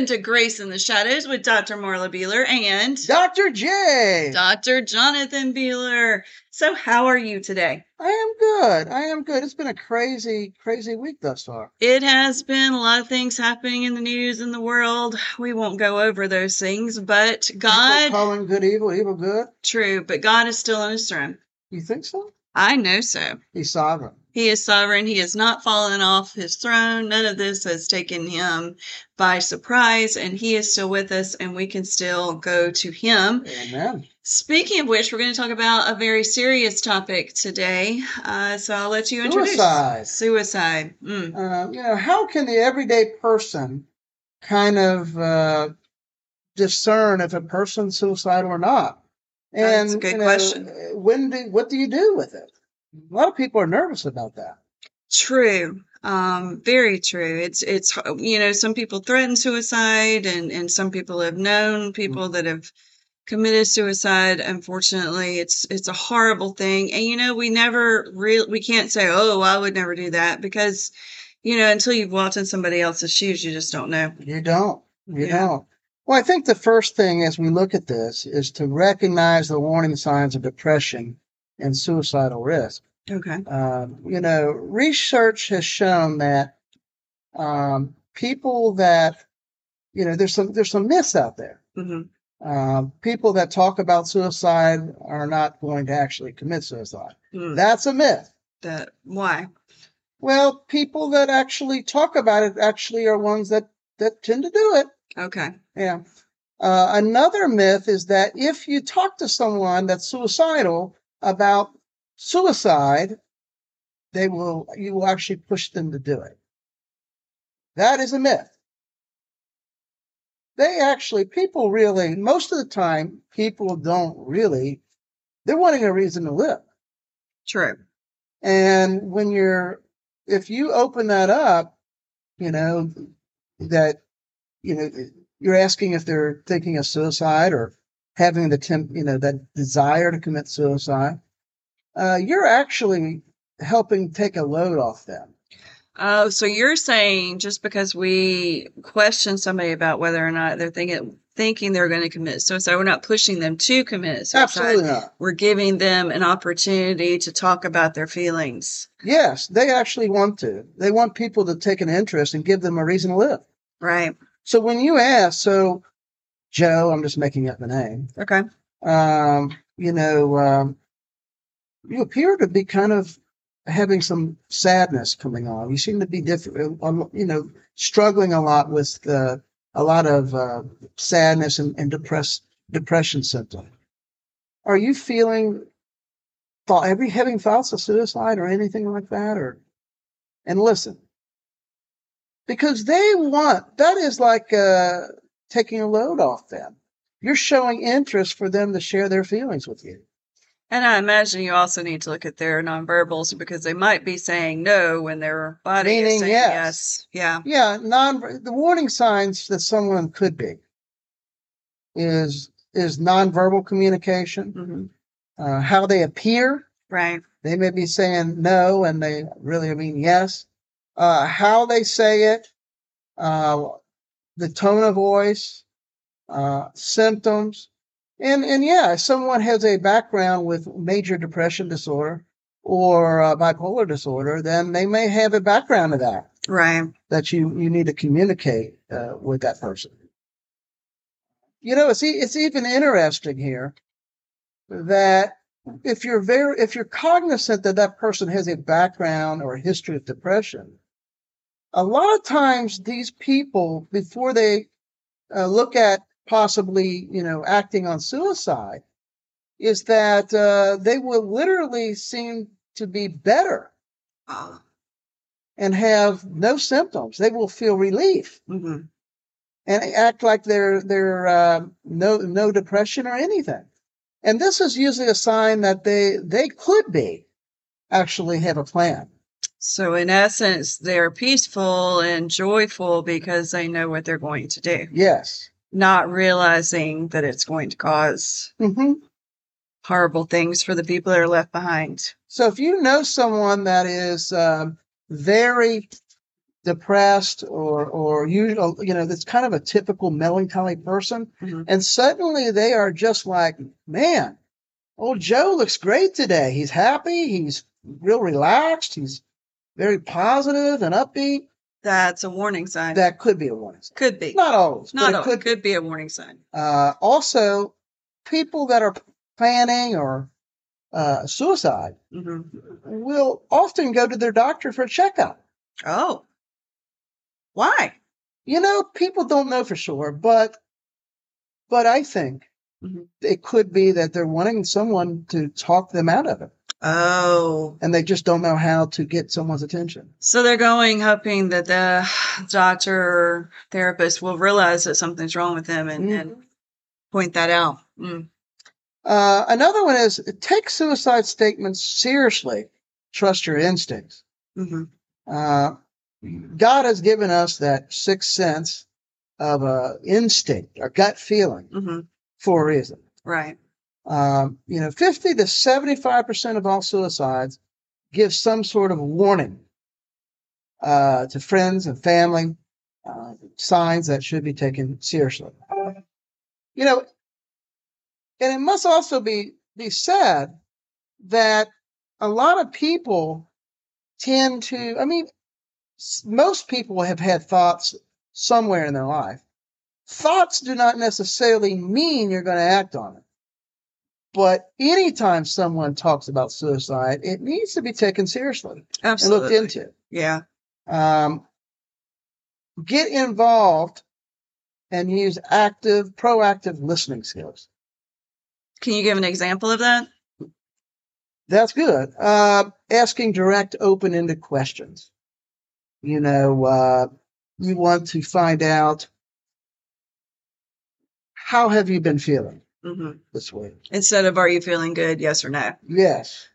Welcome to Grace in the Shadows with Dr. Marla Behler and Dr. J. Dr. Jonathan Behler. So, how are you today? I am good. I am good. It's been a crazy, crazy week thus far. It has been a lot of things happening in the news in the world. We won't go over those things, but People God, calling good evil, evil good. true, but God is still on his throne. You think so? I know so. He's sovereign. He is sovereign. He has not fallen off his throne. None of this has taken him by surprise, and he is still with us, and we can still go to him. Amen. Speaking of which, we're going to talk about a very serious topic today. Uh, so I'll let you introduce Suicide. Suicide. Mm. Uh, you know, how can the everyday person kind of uh, discern if a person's suicidal or not? That's a good you know, question. When do what do you do with it? A lot of people are nervous about that. True. Um, very true. It's it's you know some people threaten suicide, and and some people have known people that have committed suicide. Unfortunately, it's it's a horrible thing, and you know we never real we can't say oh I would never do that because you know until you've walked in somebody else's shoes, you just don't know. You don't. You Yeah. don't. Well, I think the first thing as we look at this is to recognize the warning signs of depression and suicidal risk. Okay. Um, you know, research has shown that um, people that you know there's some there's some myths out there. hmm Um, people that talk about suicide are not going to actually commit suicide. Mm. That's a myth. That why? Well, people that actually talk about it actually are ones that that tend to do it. Okay. Yeah. Uh, another myth is that if you talk to someone that's suicidal about suicide, they will you will actually push them to do it. That is a myth. They actually people really most of the time people don't really they're wanting a reason to live. True. And when you're, if you open that up, you know, that, you know, you're asking if they're thinking of suicide or having the temp, you know, that desire to commit suicide, uh, you're actually helping take a load off them. Oh, so you're saying just because we question somebody about whether or not they're thinking thinking they're going to commit suicide, we're not pushing them to commit suicide. Absolutely not. We're giving them an opportunity to talk about their feelings. Yes, they actually want to. They want people to take an interest and give them a reason to live. Right. So when you ask, so Joe, I'm just making up the name, Okay. um, you know, um, you appear to be kind of having some sadness coming on. You seem to be different, um, you know, struggling a lot with uh, a lot of uh, sadness and, and depress, depression symptoms. Are you feeling thought, have you having thoughts of suicide or anything like that? Or, and listen, because they want, that is like uh, taking a load off them. You're showing interest for them to share their feelings with you. And I imagine you also need to look at their nonverbals because they might be saying no when their body is saying yes. yes. Yeah. Yeah, non the warning signs that someone could be is is nonverbal communication, hmm uh, how they appear. Right. They may be saying no and they really mean yes. Uh, how they say it, uh, the tone of voice, uh, symptoms, and and yeah, if someone has a background with major depression disorder or uh, bipolar disorder, then they may have a background of that. Right. that you you need to communicate uh, with that person. You know, it's it's even interesting here that if you're very if you're cognizant that that person has a background or a history of depression, a lot of times these people before they uh, look at possibly you know acting on suicide is that uh, they will literally seem to be better and have no symptoms. They will feel relief hmm and act like they're they're uh, no no depression or anything. And this is usually a sign that they they could be actually have a plan. So in essence, they're peaceful and joyful because they know what they're going to do, Yes. not realizing that it's going to cause hmm horrible things for the people that are left behind. So if you know someone that is um, very depressed or or usual you know that's kind of a typical melancholy person Mhm. and suddenly they are just like man old joe looks great today he's happy he's real relaxed he's very positive and upbeat That's a warning sign. that could be a warning sign. could be. not always Not it could could be a warning sign. uh, also people that are planning or uh, suicide hmm will often go to their doctor for a checkup Oh. Why? You know, people don't know for sure, but but I think Mhm. it could be that they're wanting someone to talk them out of it, Oh. and they just don't know how to get someone's attention. So they're going hoping that the doctor or therapist will realize that something's wrong with them and, Mhm. and point that out. Mm. Uh, another one is take suicide statements seriously. Trust your instincts. hmm Uh, God has given us that sixth sense of a instinct, a gut feeling, hmm for a reason. Right. Um, you know, 50 to 75% of all suicides give some sort of warning uh, to friends and family, uh, signs that should be taken seriously. You know, and it must also be, be said that a lot of people tend to, I mean, most people have had thoughts somewhere in their life. Thoughts do not necessarily mean you're going to act on it. But anytime someone talks about suicide, it needs to be taken seriously and looked into. Yeah. Um, get involved and use active, proactive listening skills. Can you give an example of that? That's good. Uh, asking direct, open ended questions. You know, uh, you want to find out how have you been feeling hmm this week? Instead of, are you feeling good? Yes or no? Yes.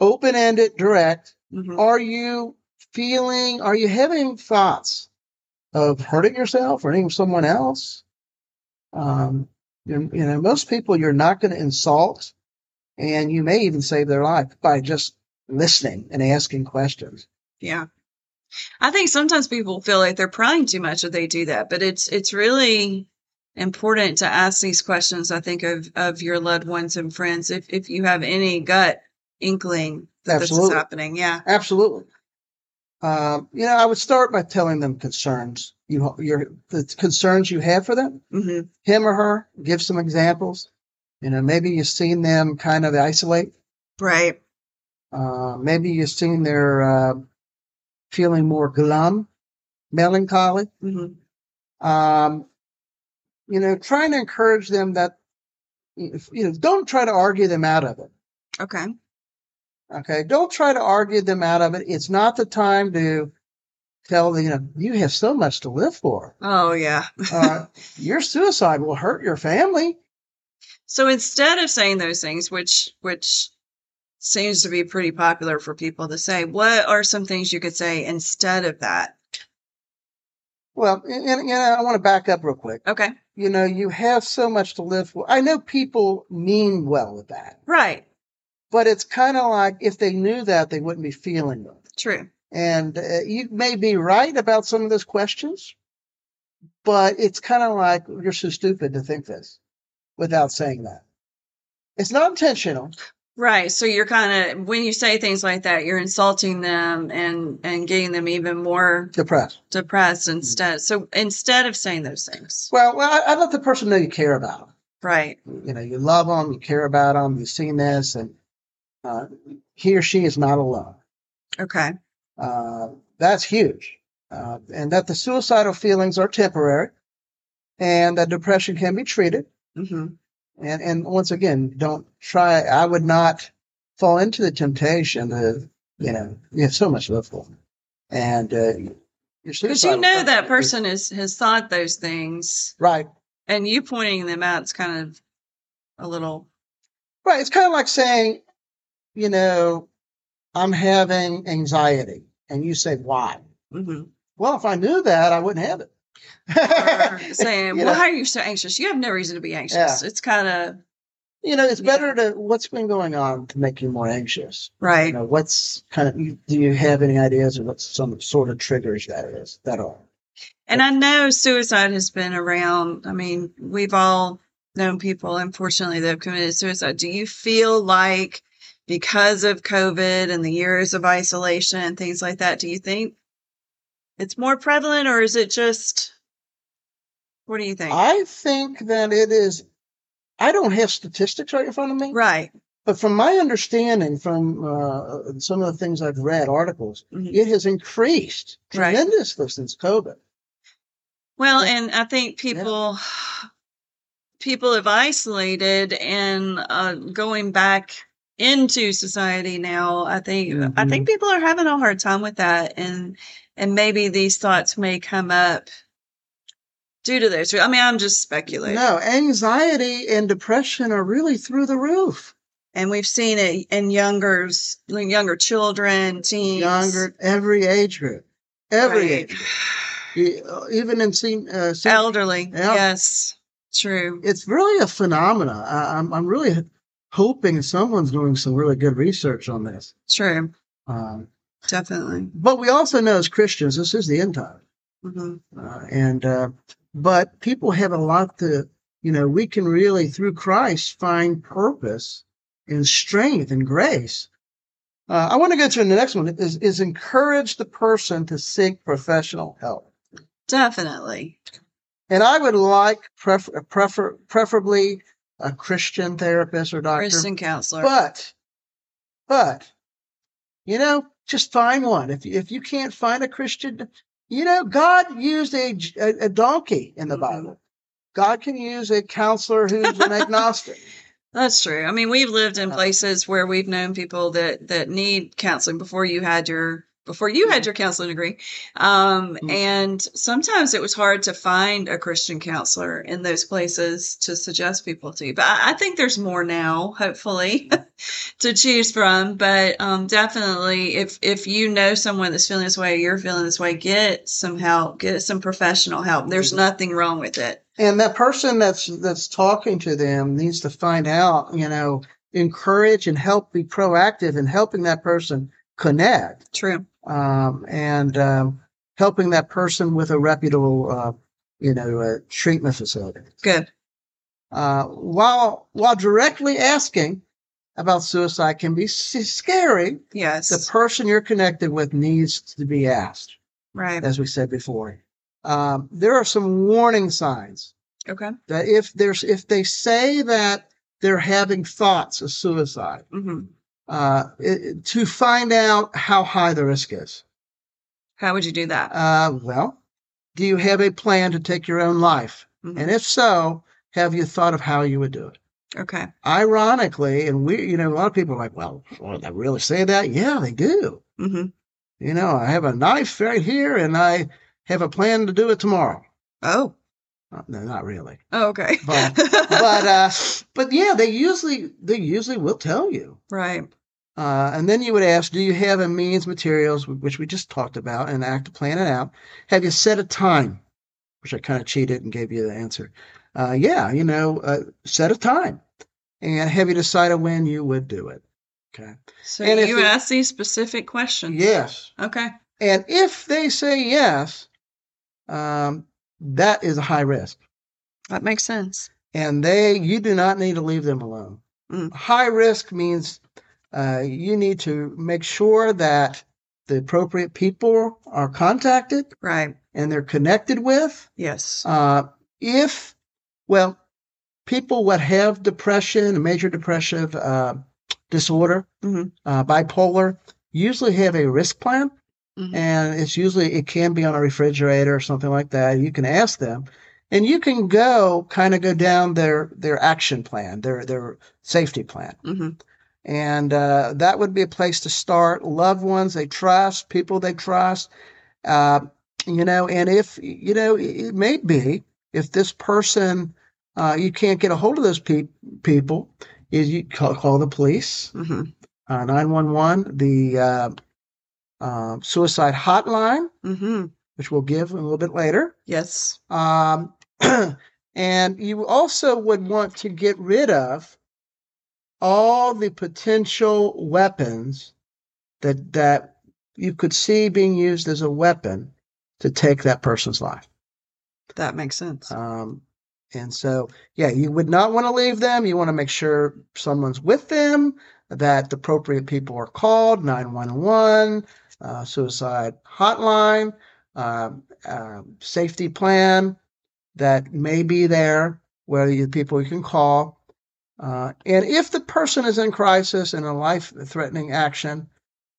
Open ended, direct. hmm Are you feeling, are you having thoughts of hurting yourself or hurting someone else? Um, you you know, most people you're not going to insult, and you may even save their life by just listening and asking questions. Yeah. I think sometimes people feel like they're prying too much if they do that, but it's it's really important to ask these questions, I think, of of your loved ones and friends if if you have any gut inkling that this is happening. Yeah. Absolutely. Um, you know, I would start by telling them concerns you your the concerns you have for them, hmm him or her. Give some examples. You know, maybe you've seen them kind of isolate. Right. Uh, maybe you've seen their uh, feeling more glum, melancholy. hmm Um, you know, trying to encourage them that you know, don't try to argue them out of it. Okay. Okay, don't try to argue them out of it. It's not the time to tell them, you know, you have so much to live for. Oh yeah. Uh, your suicide will hurt your family. So instead of saying those things, which which seems to be pretty popular for people to say, what are some things you could say instead of that? Well, and, and, you know, I want to back up real quick. Okay. You know, you have so much to live for. I know people mean well with that, Right. but it's kind of like if they knew that, they wouldn't be feeling it. True. And uh, you may be right about some of those questions, but it's kind of like you're so stupid to think this without saying that. It's not intentional. Right. So you're kind of when you say things like that, you're insulting them and and getting them even more Depressed. depressed instead. So instead of saying those things. Well, well, I, I let the person know you care about them. Right. You know, you love them, you care about them, you've seen this, and uh, he or she is not alone. Okay. Uh, that's huge. Uh, and that the suicidal feelings are temporary and that depression can be treated. hmm And, and once again, don't try, I would not fall into the temptation of, you know, you have so much to live for. And, uh, Because you know that person is has thought those things Right. and you pointing them out is kind of a little Right. It's kind of like saying, you know, I'm having anxiety. And you say, why? mhm. Well, if I knew that, I wouldn't have it. Or saying, You Why know? are you so anxious? You have no reason to be anxious. It's kind of you know, it's Yeah. better to what's been going on to make you more anxious. You Right. know, what's kind of do you have any ideas of what some sort of triggers that is that are? And I know suicide has been around. I mean, we've all known people, unfortunately, that have committed suicide. Do you feel like because of COVID and the years of isolation and things like that, do you think it's more prevalent or is it just, what do you think? I think that it is. I don't have statistics right in front of me, right. but from my understanding, from uh, some of the things I've read, articles, Mhm. it has increased Right. tremendously since COVID. Well, Yeah. and I think people people have isolated and uh, going back into society now. I think I Mhm. think people are having a hard time with that, and and maybe these thoughts may come up due to this. I mean, I'm just speculating, No, anxiety and depression are really through the roof. and we've seen it in youngers, younger children, teens, Younger, every age group, every right, age, group. Even in sen- uh, elderly. Yeah. Yes, true. it's really a phenomena. I, I'm I'm really hoping someone's doing some really good research on this. True. Um, Definitely. but we also know as Christians, this is the end time, hmm uh, and uh, but people have a lot to, you know, we can really through Christ find purpose and strength and grace. Uh, I want to go to the next one. Is is encourage the person to seek professional help. Definitely. And I would like prefer, prefer preferably a Christian therapist or doctor. Christian counselor. But, but, you know, just find one. If if you can't find a Christian, you know, God used a a, a donkey in the Mhm. Bible. God can use a counselor who's an agnostic. That's true. I mean, we've lived in Uh, places where we've known people that that need counseling before you had your before you had your counseling degree. Um, Mhm. and sometimes it was hard to find a Christian counselor in those places to suggest people to. But I, I think there's more now, hopefully, to choose from. But um, definitely, if if you know someone that's feeling this way, you're feeling this way, get some help, get some professional help. There's nothing wrong with it. And that person that's that's talking to them needs to find out, you know, encourage and help be proactive in helping that person connect. True. Um, and um, helping that person with a reputable, uh, you know, uh, treatment facility. Good. Uh, while while directly asking about suicide can be scary, Yes. the person you're connected with needs to be asked, right. as we said before. Um, there are some warning signs Okay. that if there's if they say that they're having thoughts of suicide, hmm uh, it, to find out how high the risk is. How would you do that? Uh, well, do you have a plan to take your own life? Mhm. And if so, have you thought of how you would do it? Okay. Ironically, and we, you know, a lot of people are like, well, well they really say that? Yeah, they do. hmm You know, I have a knife right here and I have a plan to do it tomorrow. Oh. Uh, no, not really. Oh, okay. But, but, uh, but yeah, they usually, they usually will tell you. right. Uh, and then you would ask, do you have a means, materials, which we just talked about, and act to plan it out? Have you set a time? Which I kind of cheated and gave you the answer. Uh, yeah, you know, uh, set a time. And have you decided when you would do it? Okay. So And you ask these specific questions. Yes. Okay. And if they say yes, um, that is a high risk. That makes sense. And they, you do not need to leave them alone. Mm. High risk means uh, you need to make sure that the appropriate people are contacted Right. and they're connected with. Yes. Uh, if, well, people what have depression, a major depressive uh, disorder, Mhm. uh, bipolar, usually have a risk plan. Mhm. And it's usually, it can be on a refrigerator or something like that. You can ask them and you can go kind of go down their, their action plan, their, their safety plan. hmm And uh, that would be a place to start. Loved ones they trust, people they trust. Uh, you know, and if, you know, it may be if this person, uh, you can't get a hold of those pe- people, is you call, call the police, hmm uh, 911, the uh, uh, suicide hotline, hmm which we'll give a little bit later. Yes. Um, and you also would want to get rid of all the potential weapons that that you could see being used as a weapon to take that person's life. That makes sense. Um, and so, yeah, you would not want to leave them. You want to make sure someone's with them, that the appropriate people are called 911, uh, suicide hotline, uh, uh, safety plan that may be there where the people you can call. Uh, and if the person is in crisis and a life threatening action,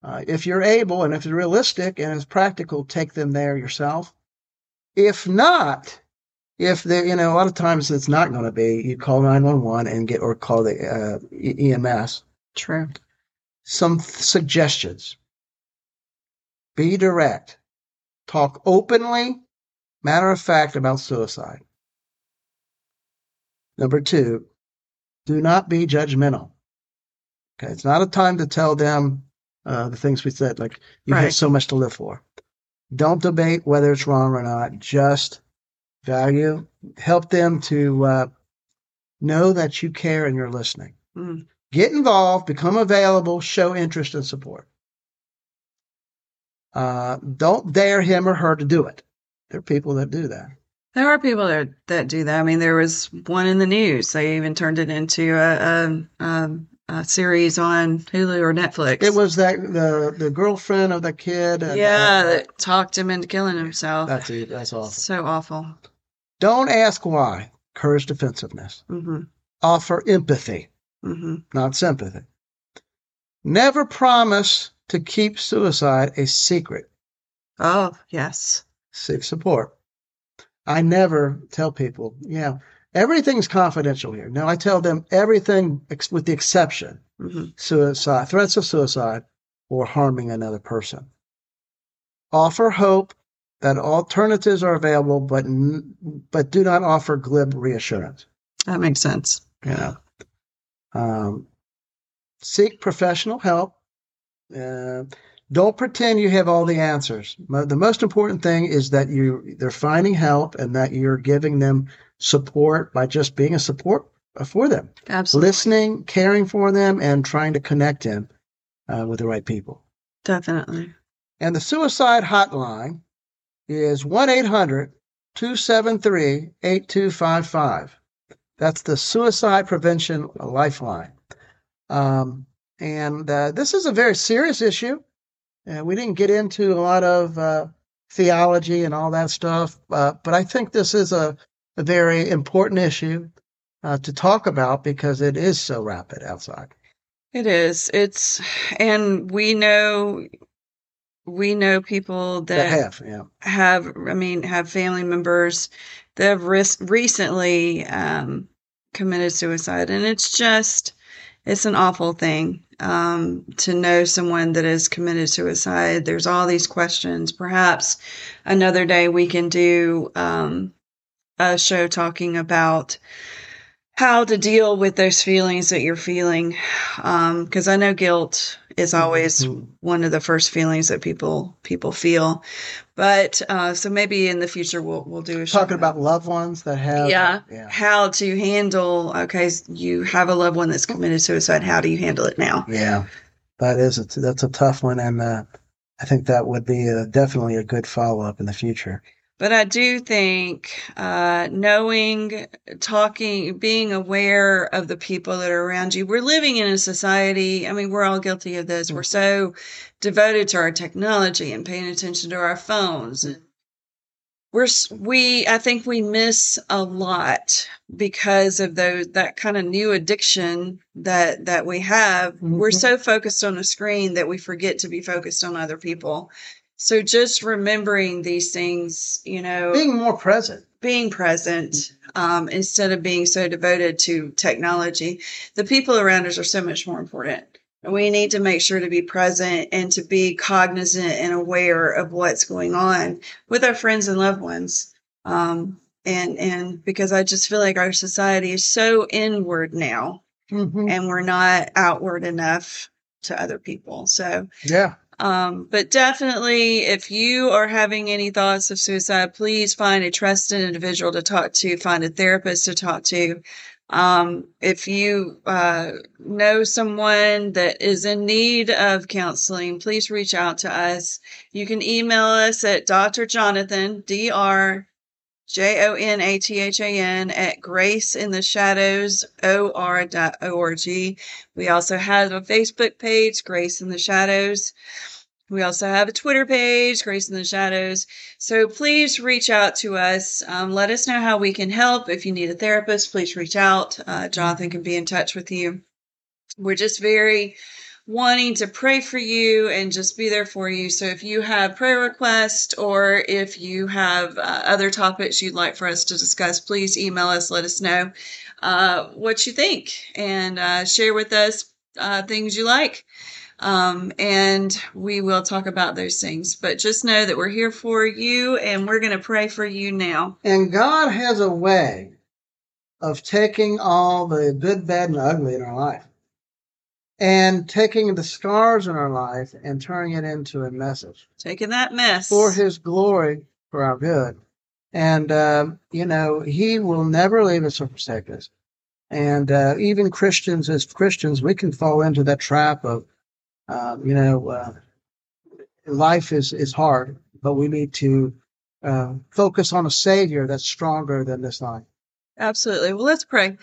uh, if you're able and if it's realistic and it's practical, take them there yourself. If not, if they, you know, a lot of times it's not going to be, you call 911 and get, or call the uh, EMS. True. Some th- suggestions. Be direct. Talk openly, matter of fact about suicide. Number two, do not be judgmental. Okay, it's not a time to tell them uh, the things we said, like you Right. have so much to live for. Don't debate whether it's wrong or not. Just value, help them to uh, know that you care and you're listening. Mm. Get involved, become available, show interest and support. Uh, don't dare him or her to do it. There are people that do that. There are people that that do that. I mean, there was one in the news. They even turned it into a, a, a, a series on Hulu or Netflix. It was that the the girlfriend of the kid. and, yeah, uh, that talked him into killing himself. that's it. That's awful. So awful. Don't ask why. Courage, defensiveness. hmm Offer empathy, hmm not sympathy. Never promise to keep suicide a secret. Oh yes. Seek support. I never tell people, yeah, everything's confidential here. Now I tell them everything ex- with the exception hmm suicide, threats of suicide, or harming another person. Offer hope that alternatives are available, but n- but do not offer glib reassurance. That makes sense. You know, um, seek professional help. Uh, don't pretend you have all the answers. The most important thing is that you they're finding help and that you're giving them support by just being a support for them Absolutely. listening, caring for them, and trying to connect them uh, with the right people. Definitely. And the suicide hotline is 1 800 273 8255. That's the Suicide Prevention Lifeline. Um, and uh, this is a very serious issue. And we didn't get into a lot of uh, theology and all that stuff, uh, but I think this is a, a very important issue uh, to talk about because it is so rapid outside. It is. It's and we know we know people That that have, yeah. have I mean have family members that have ris- recently um, committed suicide, and it's just it's an awful thing um, to know someone that has committed suicide. There's all these questions. Perhaps another day we can do um, a show talking about how to deal with those feelings that you're feeling because i know guilt is always Mhm. one of the first feelings that people people feel but uh, so maybe in the future we'll we'll do a show Talking about loved ones that have, yeah, yeah, how to handle okay you have a loved one that's committed suicide how do you handle it now yeah. That is a, that's a tough one, and uh, I think that would be a, definitely a good follow up in the future. But I do think uh, knowing, talking, being aware of the people that are around you. We're living in a society. I mean, we're all guilty of this. We're so devoted to our technology and paying attention to our phones. And we're we. I think we miss a lot because of those that kind of new addiction that that we have. We're Mhm. so focused on the screen that we forget to be focused on other people. So just remembering these things, you know, Being more present. being present um, instead of being so devoted to technology. The people around us are so much more important. We need to make sure to be present and to be cognizant and aware of what's going on with our friends and loved ones. Um, and and because I just feel like our society is so inward now, Mhm. and we're not outward enough to other people. So Yeah. Um, but definitely, if you are having any thoughts of suicide, please find a trusted individual to talk to, find a therapist to talk to. Um, if you uh, know someone that is in need of counseling, please reach out to us. You can email us at Dr. Jonathan, D R J O N A T H A N, at Grace in the Shadows, O R dot O R G. We also have a Facebook page, Grace in the Shadows. We also have a Twitter page, Grace in the Shadows. So please reach out to us. Um, let us know how we can help. If you need a therapist, please reach out. Uh, Jonathan can be in touch with you. We're just very wanting to pray for you and just be there for you. So if you have prayer requests or if you have uh, other topics you'd like for us to discuss, please email us. Let us know uh, what you think and uh, share with us uh, things you like. Um, and we will talk about those things. But just know that we're here for you and we're going to pray for you now. And God has a way of taking all the good, bad, and ugly in our life and taking the scars in our life and turning it into a message. Taking that mess for His glory, for our good. And, um, you know, He will never leave us or forsake us. And uh, even Christians, as Christians, we can fall into that trap of um, you know, uh, life is, is hard, but we need to uh, focus on a Savior that's stronger than this life. Absolutely. Well, let's pray.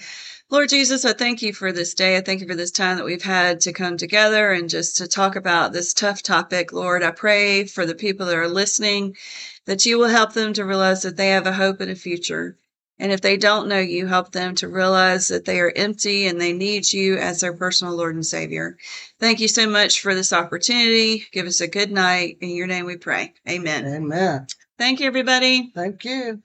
Lord Jesus, I thank you for this day. I thank you for this time that we've had to come together and just to talk about this tough topic. Lord, I pray for the people that are listening that you will help them to realize that they have a hope and a future. And if they don't know you, help them to realize that they are empty and they need you as their personal Lord and Savior. Thank you so much for this opportunity. Give us a good night. In your name we pray. Amen. Amen. Thank you, everybody. Thank you.